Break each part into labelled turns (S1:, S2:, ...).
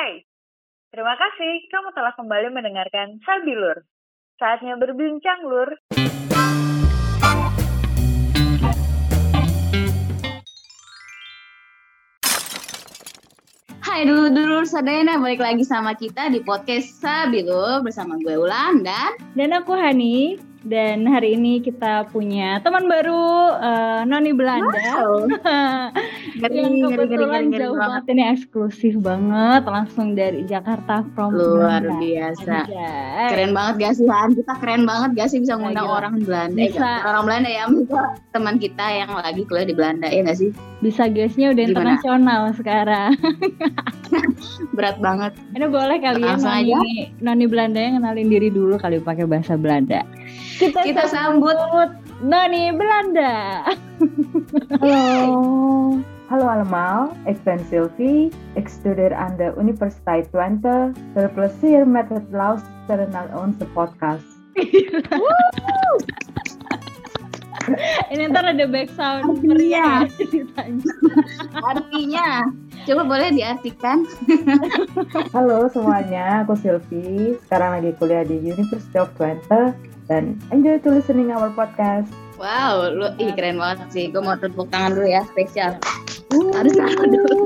S1: Hai, terima kasih kamu telah kembali mendengarkan Sabilur. Saatnya berbincang, Lur.
S2: Hai dulu-dulu sadayana balik lagi sama kita di podcast Sabilur bersama gue Ulan dan
S3: Dan aku Hani. Dan hari ini kita punya teman baru uh, Noni Belanda.
S2: Wow. Ngeri,
S3: yang kebetulan jauh
S2: banget.
S3: banget ini eksklusif banget langsung dari Jakarta from
S2: Luar
S3: Belanda.
S2: biasa.
S3: Anjay.
S2: Keren banget gak sih Han? Kita keren banget gak sih bisa ngundang
S3: Gila.
S2: orang Belanda?
S3: Bisa.
S2: Eh, bukan orang Belanda ya, teman kita yang lagi kuliah di Belanda ya gak sih?
S3: Bisa guysnya udah
S2: Gimana?
S3: internasional sekarang.
S2: Berat banget.
S3: Ini boleh kali ya Noni, Noni Belanda yang kenalin diri dulu kali pakai bahasa Belanda. Kita,
S2: Kita sambut
S3: Noni Belanda.
S4: Hallo. Hallo allemaal, ik ben Sylvie. Ik studeer aan de Universiteit Twente. Veel plezier met het luisteren naar onze podcast.
S3: Ini ntar ada back sound
S2: Iya.
S3: meriah ceritanya.
S2: artinya. Coba boleh diartikan?
S4: Halo semuanya, aku Sylvie. Sekarang lagi kuliah di University of Twente dan enjoy to listening our podcast.
S2: Wow, lu ih keren banget sih. Gue mau tepuk tangan dulu ya, spesial. Harus tahu dulu.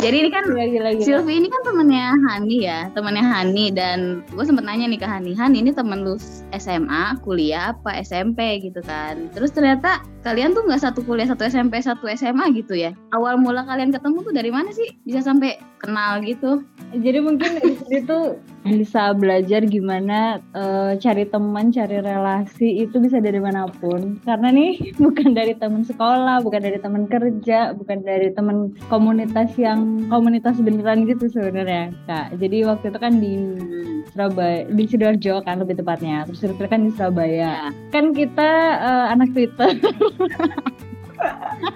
S2: Jadi ini kan
S3: Gila, gila, gila.
S2: Silvi ini kan temennya Hani ya, temennya Hani dan gue sempet nanya nih ke Hani, Hani ini temen lu SMA, kuliah apa SMP gitu kan. Terus ternyata kalian tuh nggak satu kuliah satu SMP satu SMA gitu ya. Awal mula kalian ketemu tuh dari mana sih? Bisa sampai kenal gitu?
S3: Jadi mungkin tuh bisa belajar gimana eh, cari teman, cari relasi itu bisa dari mana pun. Karena nih bukan dari teman sekolah, bukan dari teman kerja, bukan dari teman komunitas yang komunitas beneran gitu sebenarnya kak. Jadi waktu itu kan di Surabaya, di sidoarjo kan lebih tepatnya. Terus Sylvia kan di Surabaya. Kan kita eh, anak Twitter.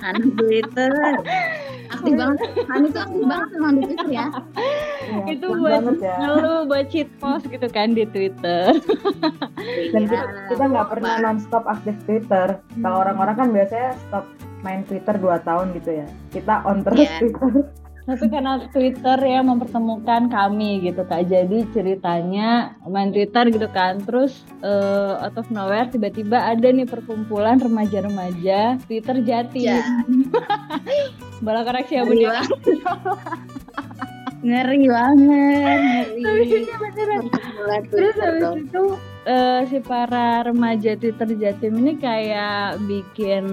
S2: Hani Twitter. Aktif banget. Hani tuh aktif banget sama di Twitter ya.
S4: Iya,
S3: itu
S4: keren
S3: buat
S4: ya.
S3: buat cheat post gitu kan di Twitter.
S4: Dan
S2: Iya.
S4: kita, kita nggak pernah non-stop aktif Twitter. Kalau orang-orang kan biasanya stop main Twitter 2 tahun gitu ya. Kita on terus
S2: Iya.
S4: Twitter.
S3: Satu kanal Twitter yang mempertemukan kami gitu kak. Jadi ceritanya main Twitter gitu kan. Terus eh, out of nowhere tiba-tiba ada nih perkumpulan remaja-remaja Twitter Jati.
S2: Ya.
S3: Bala koreksi ya
S2: Ngeri
S3: bunda.
S2: banget. Ngeri banget, ngeri.
S3: Terus habis itu eh, si para remaja Twitter Jatim ini kayak bikin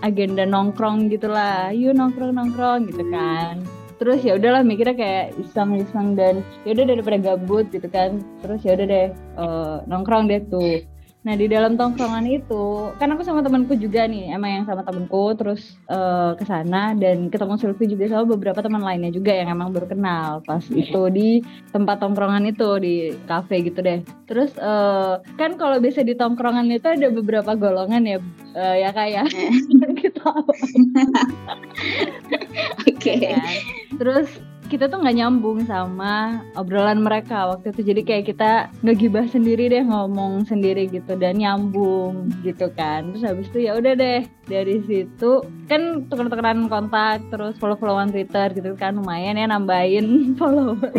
S3: agenda nongkrong gitulah. Yuk nongkrong nongkrong gitu kan. Terus ya udahlah mikirnya kayak iseng-iseng dan ya udah daripada gabut gitu kan. Terus ya udah deh eh, nongkrong deh tuh. Nah di dalam tongkrongan itu kan aku sama temanku juga nih emang yang sama temanku terus eh, ke sana dan ketemu Sylvie juga sama beberapa teman lainnya juga yang emang baru kenal pas itu di tempat tongkrongan itu di kafe gitu deh. Terus eh, kan kalau biasa di tongkrongan itu ada beberapa golongan ya eh, ya kayak gitu.
S2: Oke.
S3: kan. Terus kita tuh nggak nyambung sama obrolan mereka waktu itu. Jadi kayak kita ngegibah sendiri deh ngomong sendiri gitu dan nyambung gitu kan. Terus habis itu ya udah deh dari situ kan tuker-tukeran kontak terus follow-followan Twitter gitu kan. Lumayan ya nambahin follower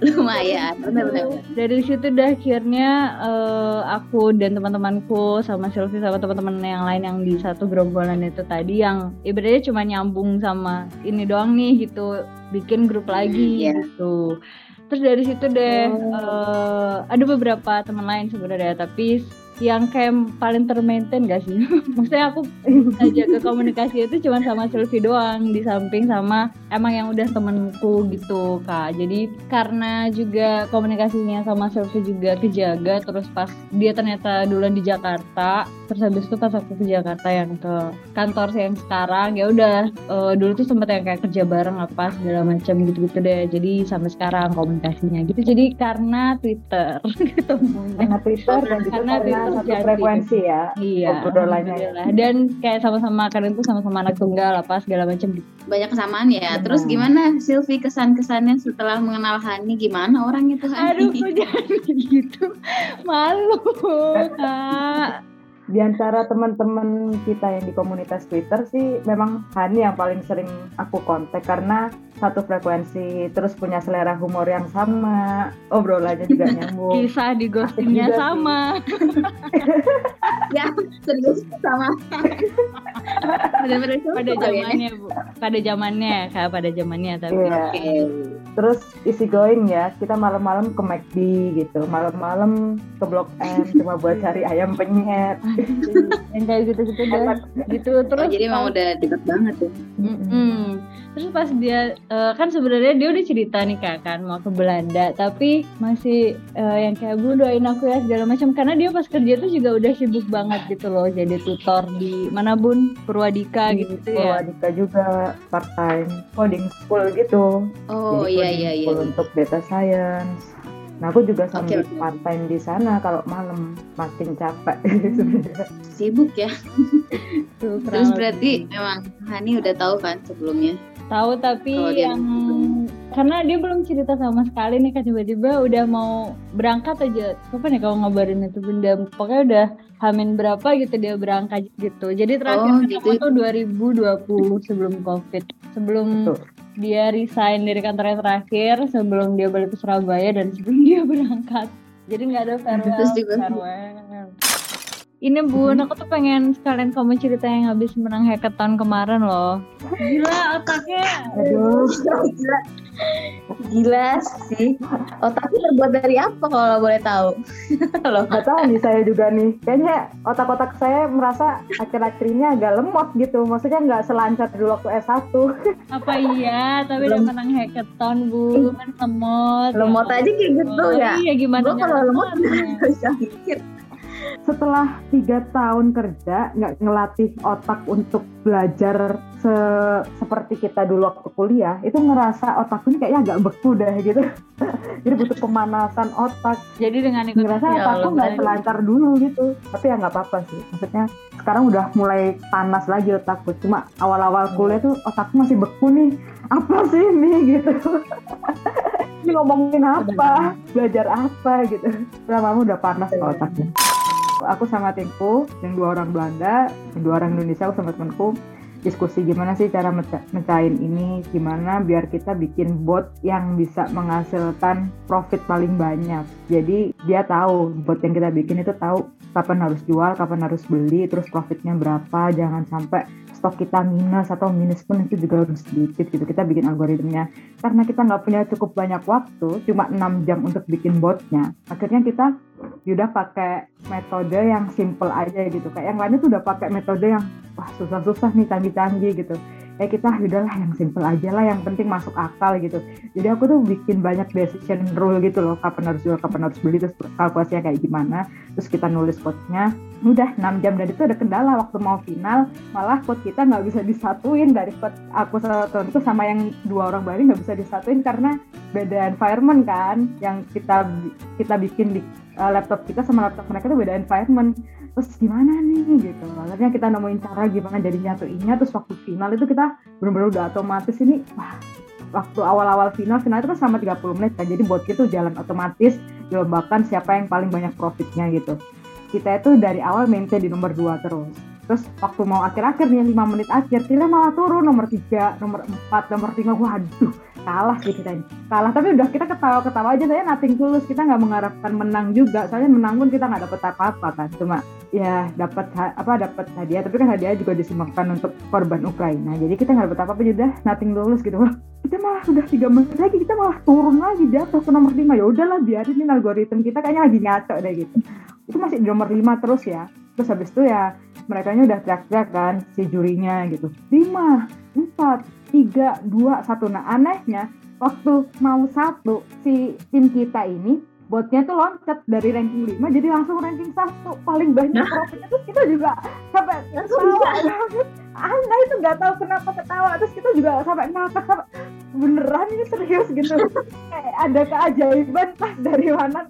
S2: Lumayan, benar-benar.
S3: dari situ dah akhirnya eh, aku dan teman-temanku sama Sylvie sama teman-teman yang lain yang di satu gerombolan itu tadi yang ibaratnya cuma nyambung sama ini doang nih gitu bikin grup lagi
S2: Iya.
S3: gitu terus dari situ deh
S2: Oh.
S3: eh, ada beberapa teman lain sebenarnya tapi yang kayak paling termaintain gak sih? Maksudnya aku bisa jaga komunikasi itu cuma sama Sylvie doang di samping sama emang yang udah temenku gitu kak. Jadi karena juga komunikasinya sama Sylvie juga kejaga terus pas dia ternyata duluan di Jakarta terus habis itu pas aku ke Jakarta yang ke kantor yang sekarang ya udah eh, dulu tuh sempet yang kayak kerja bareng apa segala macam gitu-gitu deh. Jadi sampai sekarang komunikasinya gitu. Jadi karena Twitter ketemunya.
S4: Karena Twitter dan
S3: karena, Twitter
S4: satu frekuensi ya.
S3: Iya,
S4: obrolannya ya.
S3: Dan kayak sama-sama kalian tuh sama-sama anak tunggal apa segala macam.
S2: Banyak kesamaan ya.
S4: Benar.
S2: Terus gimana Silvi kesan-kesannya setelah mengenal Hani? Gimana orang itu Hani?
S3: Aduh, kok jangan gitu. Malu, Kak.
S4: di antara teman-teman kita yang di komunitas Twitter sih memang Hani yang paling sering aku kontak karena satu frekuensi terus punya selera humor yang sama obrolannya juga nyambung
S3: Kisah di ghostingnya sama.
S2: ya serius sama
S3: Pada
S2: ya.
S3: zamannya, Bu. Pada zamannya, Kak, pada zamannya tapi.
S4: Iya.
S2: Oke.
S4: terus isi going ya kita malam-malam ke McD gitu malam-malam ke Blok M cuma buat cari ayam penyet
S3: yang kayak gitu-gitu deh. Gitu terus.
S2: Oh, jadi emang udah deket banget tuh
S3: Mm-mm. Terus pas dia eh, kan sebenarnya dia udah cerita nih kak kan mau ke Belanda, tapi masih eh, yang kayak bu doain aku ya segala macam. Karena dia pas kerja tuh juga udah sibuk banget gitu loh jadi tutor di mana bun? Purwadika gitu ya.
S4: Purwadika juga part time coding school gitu.
S2: Oh
S4: Jadi
S2: iya iya iya.
S4: untuk data science. Nah aku juga sambil
S2: oke.
S4: part time di sana kalau malam makin capek. Sebenarnya
S2: sibuk ya.
S3: Tuh,
S2: terus berarti memang Hani udah tahu kan sebelumnya
S3: tahu tapi
S2: dia
S3: yang karena dia belum cerita sama sekali nih kan tiba-tiba udah mau berangkat aja. Kapan ya kalau ngabarin itu benda? Pokoknya udah hamin berapa gitu dia berangkat gitu. Jadi terakhir
S2: Oh, gitu.
S3: tuh 2020 sebelum covid. Sebelum
S4: Betul.
S3: dia resign dari kantornya terakhir sebelum dia balik ke Surabaya dan sebelum dia berangkat. Jadi nggak ada farewell
S2: Terus
S3: farewell ini bun aku tuh pengen sekalian kamu cerita yang habis menang hackathon kemarin loh. Gila otaknya.
S4: Aduh.
S2: Gila. Gila sih. Otaknya terbuat dari apa kalau boleh tahu? Loh.
S4: Nggak tahu nih saya juga nih. Kayaknya otak-otak saya merasa akhir-akhir ini agak lemot gitu. Maksudnya nggak selancar dulu waktu S1
S3: apa iya? Tapi udah menang hackathon bu. Kan lemot.
S2: Lemot aja kayak gitu
S3: Oh,
S2: ya?
S3: iya gimana
S2: Gua kalau lemot
S3: lemotnya?
S2: bisa mikir
S4: setelah tiga tahun kerja nggak ngelatih otak untuk belajar se- seperti kita dulu waktu kuliah itu ngerasa otak ini kayaknya agak beku deh gitu. Jadi butuh pemanasan otak.
S3: Jadi dengan ikut
S4: ngerasa
S3: ya
S4: otakku nggak selancar dulu gitu. Tapi ya nggak apa-apa sih. Maksudnya sekarang udah mulai panas lagi otakku. Cuma awal-awal kuliah tuh otakku masih beku nih. Apa sih ini gitu. Ini ngomongin apa? Belajar apa gitu. Lama-lama udah panas otaknya aku sama timku yang dua orang Belanda yang dua orang Indonesia aku sama temanku diskusi gimana sih cara mecahin ini gimana biar kita bikin bot yang bisa menghasilkan profit paling banyak. Jadi dia tahu bot yang kita bikin itu tahu kapan harus jual kapan harus beli terus profitnya berapa jangan sampai stok kita minus atau minus pun itu juga harus sedikit gitu. Kita bikin algoritmnya. Karena kita nggak punya cukup banyak waktu cuma 6 jam untuk bikin botnya akhirnya kita udah pakai metode yang simple aja gitu. Kayak yang lainnya tuh udah pakai metode yang wah susah-susah nih canggih-canggih gitu ya kita udahlah yang simple aja lah yang penting masuk akal gitu. Jadi aku tuh bikin banyak decision rule gitu loh kapan harus jual kapan harus beli terus kalkulasinya kayak gimana terus kita nulis code-nya udah 6 jam dan itu ada kendala waktu mau final malah code kita nggak bisa disatuin dari code aku sama temanku sama yang dua orang Bali nggak bisa disatuin karena beda environment kan yang kita kita bikin di uh, laptop kita sama laptop mereka tuh beda environment terus gimana nih? Gitu. Akhirnya kita nemuin cara gimana jadi nyatuinnya. Terus waktu final itu kita benar-benar udah otomatis ini wah waktu awal-awal final final itu kan sama 30 menit kan. Jadi buat itu jalan otomatis dilombakan siapa yang paling banyak profitnya gitu. Kita itu dari awal maintain di nomor 2 terus. Terus waktu mau akhir-akhir nih 5 menit akhir kita malah turun nomor 3 nomor 4 nomor 5 waduh kalah kita ini kalah tapi udah kita ketawa-ketawa aja saya nothing tulus. Kita nggak mengharapkan menang juga. Soalnya menang pun kita nggak dapet apa-apa kan. Cuma ya dapat apa dapat hadiah. Tapi kan hadiah juga disumbangkan untuk korban Ukraina. Jadi kita nggak dapet apa-apa. Jadi udah nothing tulus gitu. Wah, kita malah udah tiga menit lagi. Kita malah turun lagi jatuh ke nomor 5 ya udahlah biarin ini algoritma kita. Kayaknya lagi ngaco deh gitu. Itu masih di nomor 5 terus ya. Terus habis itu ya mereka udah teriak-teriak kan si jurinya gitu. 5, 4, 3, 2, 1 nah anehnya waktu mau satu si tim kita ini botnya tuh loncat dari ranking 5 jadi langsung ranking 1 paling banyak profitnya terus kita juga sampai ketawa. Aneh itu nggak tahu kenapa ketawa. Terus kita juga sampai ngakak sampai beneran ini serius gitu? Kayak ada keajaiban pas dari mana?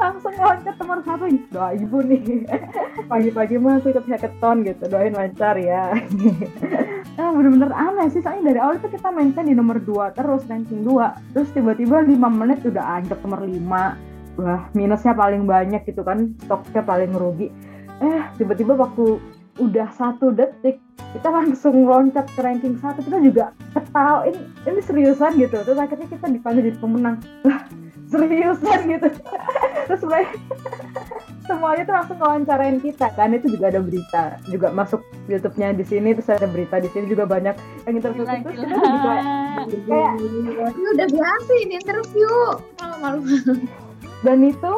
S4: Langsung loncat nomor satu. Doa ibu nih. Pagi-pagi masuk ikut hackathon gitu. Doain lancar ya ah, bener-bener aneh sih. Soalnya dari awal itu kita maintain di nomor 2 terus ranking 2 terus tiba-tiba 5 menit udah anjak nomor 5 wah minusnya paling banyak gitu kan. Stoknya paling rugi. Eh tiba-tiba waktu udah satu detik kita langsung loncat ke ranking satu. Kita juga ketawa. Ini ini seriusan gitu. Terus akhirnya kita dipanggil jadi pemenang. Lah seriusan gitu. Terus mulai semuanya tuh langsung wawancarain kita kan itu juga ada berita juga masuk YouTube-nya di sini terus ada berita di sini juga banyak yang interview
S3: Gila,
S4: terus
S3: gila.
S4: kita jadi kayak kayak
S2: Ini udah biasa ini interview. Malu-malu.
S4: dan itu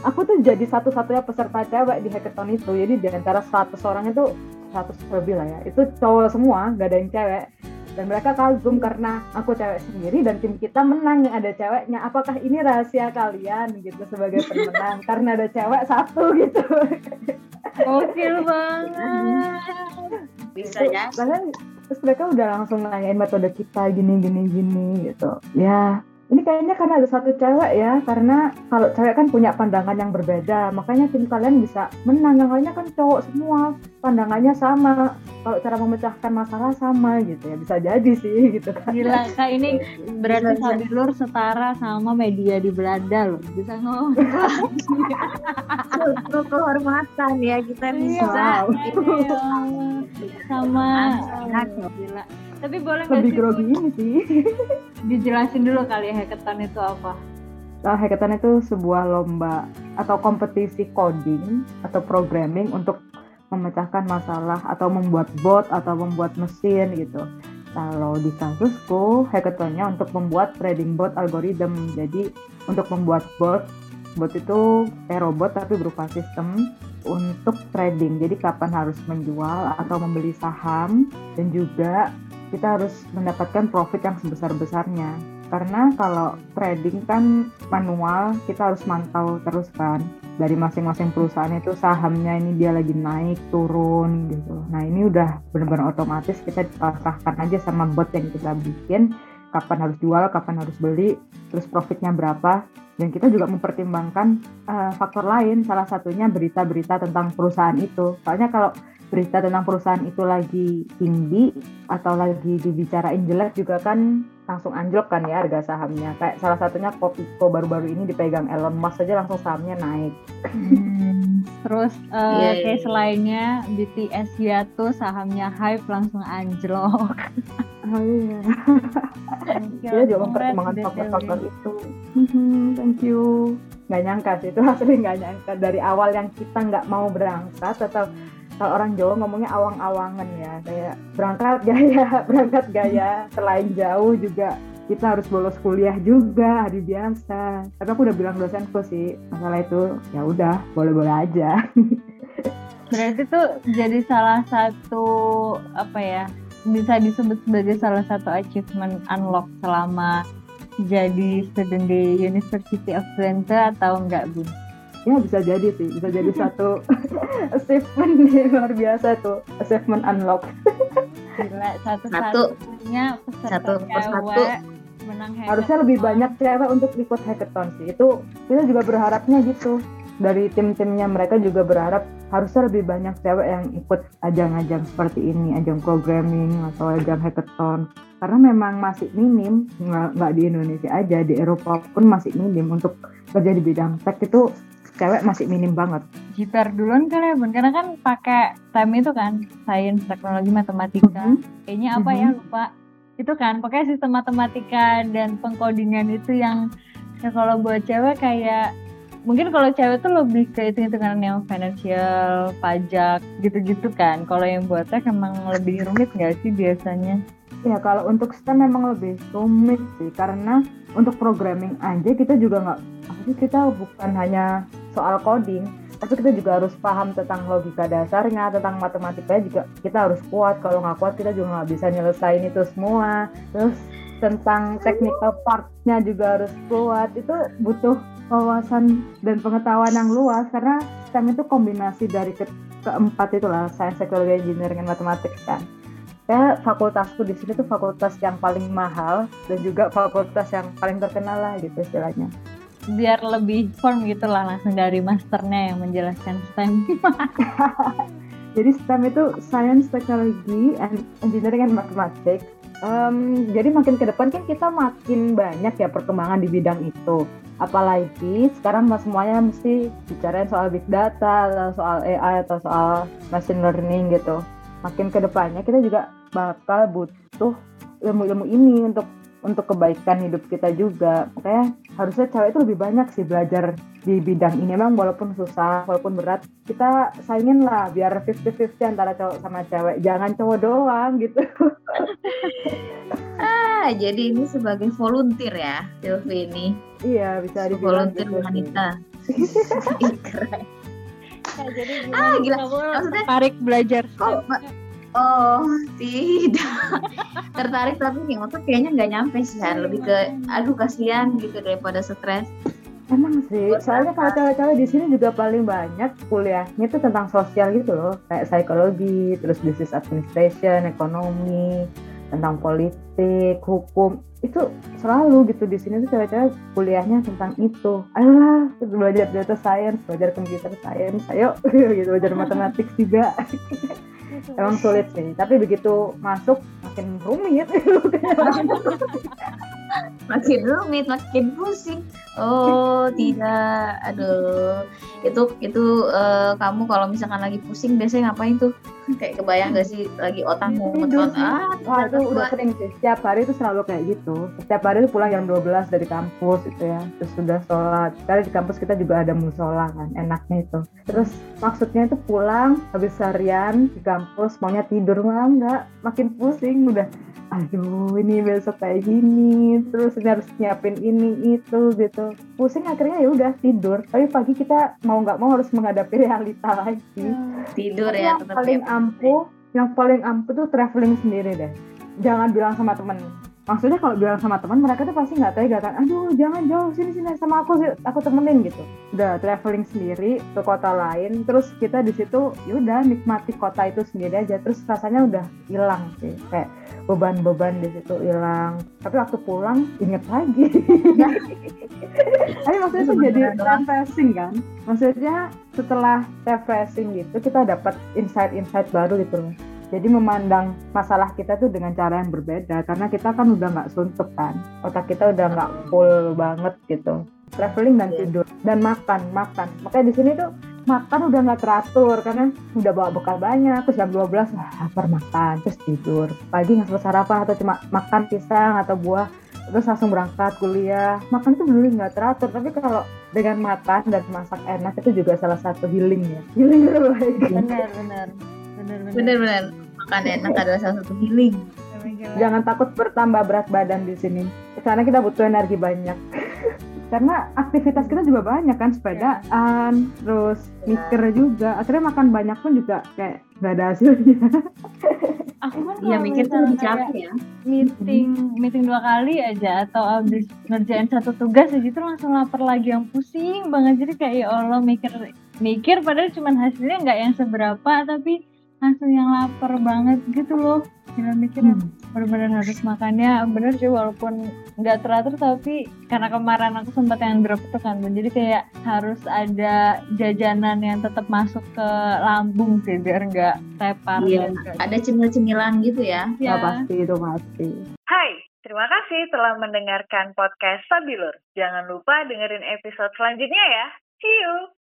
S4: aku tuh jadi satu-satunya peserta cewek di hackathon itu jadi di antara 100 orang itu 100 lebih lah ya itu cowok semua gak ada yang cewek dan mereka kagum karena aku cewek sendiri dan tim kita menang yang ada ceweknya apakah ini rahasia kalian gitu sebagai pemenang karena ada cewek satu gitu
S3: Gokil banget.
S2: Bisa ya.
S4: bahkan terus mereka udah langsung nanyain metode kita gini gini gini gitu ya ini kayaknya karena ada satu cewek ya karena kalau cewek kan punya pandangan yang berbeda makanya tim kalian bisa menang yang lainnya kan cowok semua pandangannya sama kalau cara memecahkan masalah sama gitu ya bisa jadi sih gitu kan
S3: Gila kak ini berarti
S2: Bisa, bisa.
S3: Sabilur setara sama media di Belanda loh. Bisa ngomong.
S2: Suatu kehormatan ya kita bisa.
S4: Wow.
S3: Iya. sama gila. Tapi boleh nggak
S4: lebih
S3: sih
S4: grogi ini sih
S3: dijelasin dulu kali ya hackathon itu apa?
S4: Nah, hackathon itu sebuah lomba atau kompetisi coding atau programming untuk memecahkan masalah atau membuat bot atau membuat mesin gitu. Kalau di kasusku, hackathonnya untuk membuat trading bot algorithm. Jadi untuk membuat bot, bot itu kayak robot tapi berupa sistem untuk trading. Jadi kapan harus menjual atau membeli saham dan juga kita harus mendapatkan profit yang sebesar-besarnya. Karena kalau trading kan manual kita harus mantau terus kan. Dari masing-masing perusahaan itu sahamnya ini dia lagi naik turun gitu. Nah ini udah benar-benar otomatis kita pasrahkan aja sama bot yang kita bikin. Kapan harus jual kapan harus beli terus profitnya berapa. Dan kita juga mempertimbangkan eh, faktor lain salah satunya berita-berita tentang perusahaan itu. Soalnya kalau berita tentang perusahaan itu lagi tinggi atau lagi dibicarain jelek juga kan langsung anjlok kan ya harga sahamnya. Kayak salah satunya Kopiko baru-baru ini dipegang Elon Musk aja langsung sahamnya naik.
S3: Terus eh,
S2: Iya, iya,
S3: case
S2: iya.
S3: lainnya BTS jatuh sahamnya hype langsung anjlok.
S4: Oh iya. Kita juga mempertimbangkan faktor-faktor itu. Mhm, Thank you. Nggak nyangka sih itu asli nggak nyangka dari awal yang kita nggak mau berangkat atau kalau orang Jawa ngomongnya awang-awangan ya kayak berangkat gaya berangkat gaya selain jauh juga. Kita harus bolos kuliah juga hari biasa. Tapi aku udah bilang dosenku sih masalah itu ya udah boleh-boleh aja.
S3: Berarti tuh jadi salah satu apa ya bisa disebut sebagai salah satu achievement unlock selama jadi student di University of Twente atau enggak Bu?
S4: Ya bisa jadi sih bisa jadi satu achievement luar biasa tuh achievement unlock.
S3: Gila
S2: Satu.
S3: satu-satunya peserta
S2: Satu persatu.
S3: menang
S4: harusnya lebih banyak cewek untuk ikut hackathon sih. Itu kita juga berharapnya gitu. Dari tim-timnya mereka juga berharap harusnya lebih banyak cewek yang ikut ajang-ajang seperti ini ajang programming atau ajang hackathon. Karena memang masih minim nggak di Indonesia aja di Eropa pun masih minim untuk kerja di bidang tech. Itu cewek masih minim banget.
S3: Jiper duluan kali ya Bun. Karena kan pakai time itu kan sains teknologi matematika.
S4: Mhm.
S3: kayaknya apa ya lupa. Itu kan pokoknya sistem matematika dan pengkodingan itu yang ya kalau buat cewek kayak mungkin kalau cewek tuh lebih ke itu itu kan yang financial pajak gitu-gitu kan. Kalau yang buat tech emang lebih rumit nggak sih biasanya?
S4: Ya kalau untuk STEM memang lebih rumit sih. Karena untuk programming aja kita juga nggak, kita bukan hanya soal coding, tapi kita juga harus paham tentang logika dasarnya, tentang matematika juga kita harus kuat. Kalau nggak kuat kita juga nggak bisa nyelesain itu semua. Terus tentang technical partnya juga harus kuat. Itu butuh wawasan dan pengetahuan yang luas karena STEM itu kombinasi dari ke- keempat itulah, sains, teknologi, engineering, dan matematik kan ya fakultasku di sini tuh fakultas yang paling mahal dan juga fakultas yang paling terkenal lah gitu istilahnya.
S3: Biar lebih form gitu lah langsung dari masternya yang menjelaskan STEM
S4: Jadi STEM itu Science, Technology, and Engineering and Mathematics. Em, jadi makin ke depan kan kita makin banyak ya perkembangan di bidang itu. Apalagi sekarang mas semuanya mesti bicarain soal big data, atau soal AI atau soal machine learning gitu. Makin ke depannya kita juga bakal butuh ilmu-ilmu ini untuk untuk kebaikan hidup kita juga. Makanya harusnya cewek itu lebih banyak sih belajar di bidang ini. Memang walaupun susah, walaupun berat, kita saingin lah biar 50-50 antara cowok sama cewek. Jangan cowok doang gitu.
S2: Ah, jadi ini sebagai volunteer ya, Silvi ini.
S4: Iya, bisa dibilang
S2: Volunteer
S4: gitu
S2: wanita. Keren.
S3: Nah, jadi
S2: Ah,
S3: gimana
S2: gila.
S3: kamu
S2: Maksudnya-
S3: tertarik belajar
S2: Mbak? Oh, tidak. Tertarik tapi nih otak kayaknya nggak nyampe sih, Han. Lebih ke aduh kasihan gitu daripada stres.
S4: Emang sih, soalnya kalau cewek-cewek di sini juga paling banyak kuliahnya itu tentang sosial gitu loh, kayak psikologi, terus business administration, ekonomi, tentang politik, hukum, itu selalu gitu di sini tuh cewek-cewek kuliahnya tentang itu. Ayolah, belajar data science, belajar computer science, ayo gitu belajar matematik juga. Emang sulit sih, tapi begitu masuk makin rumit.
S2: Makin rumit, makin pusing. Oh, tidak. Aduh. Itu itu eh, kamu kalau misalkan lagi pusing biasanya ngapain tuh? Kayak kebayang gak sih lagi ngetot
S4: sih.
S2: ah
S4: Wah itu udah sering sih. Setiap hari itu selalu kayak gitu. Setiap hari itu pulang jam 12 dari kampus gitu ya. Terus sudah sholat. Karena di kampus kita juga ada musola kan. Enaknya itu. Terus maksudnya itu pulang habis seharian di kampus maunya tidur malah enggak. Makin pusing udah. Aduh ini besok kayak gini. Terus ini harus nyiapin ini itu gitu. Pusing akhirnya ya udah tidur. Tapi pagi kita mau nggak mau harus menghadapi realita lagi.
S2: tidur
S4: Tapi
S2: ya
S4: yang paling
S2: ya.
S4: ampuh yang paling ampuh tuh traveling sendiri deh jangan bilang sama temen maksudnya kalau bilang sama teman mereka tuh pasti nggak tega kan aduh jangan jauh sini sini sama aku aku temenin gitu. Udah traveling sendiri ke kota lain terus kita di situ yaudah nikmati kota itu sendiri aja. Terus rasanya udah hilang sih kayak beban-beban di situ hilang. Tapi waktu pulang inget lagi. Tapi maksudnya tuh jadi refreshing kan? Maksudnya setelah refreshing gitu kita dapat insight-insight baru gitu loh jadi memandang masalah kita tuh dengan cara yang berbeda karena kita kan udah nggak suntuk kan. Otak kita udah nggak full banget gitu. Traveling dan
S2: Iya.
S4: tidur dan makan makan. Makanya di sini tuh makan udah nggak teratur karena udah bawa bekal banyak terus jam 12 wah, lapar makan terus tidur. Pagi nggak sempat sarapan atau cuma makan pisang atau buah terus langsung berangkat kuliah. Makan itu bener nggak teratur tapi kalau dengan makan dan masak enak itu juga salah satu healing ya healing terbaik.
S3: Benar benar benar benar
S2: Bener-bener makan enak adalah salah satu healing.
S4: jangan takut bertambah berat badan di sini. Karena kita butuh energi banyak. Karena aktivitas kita juga banyak kan sepedaan terus mikir juga. Akhirnya makan banyak pun juga kayak nggak ada hasilnya.
S3: Aku kan
S2: Iya
S3: kalau
S2: mikir tuh lebih capek ya.
S3: meeting meeting dua kali aja atau abis ngerjain satu tugas aja itu langsung lapar lagi. Yang pusing banget. Jadi kayak ya Allah mikir mikir padahal cuman hasilnya nggak yang seberapa. Tapi langsung yang lapar banget gitu loh gila mikirnya bener-bener harus makannya bener sih walaupun nggak teratur tapi karena kemarin aku sempat yang drop itu kan jadi kayak harus ada jajanan yang tetap masuk ke lambung sih biar nggak tepar
S2: Iya.
S3: nggak-
S2: Ada cemil-cemilan gitu ya.
S4: Ya,
S3: Ya.
S4: pasti itu pasti
S1: Hai, terima kasih telah mendengarkan podcast Sabilur. Jangan lupa dengerin episode selanjutnya ya. See you!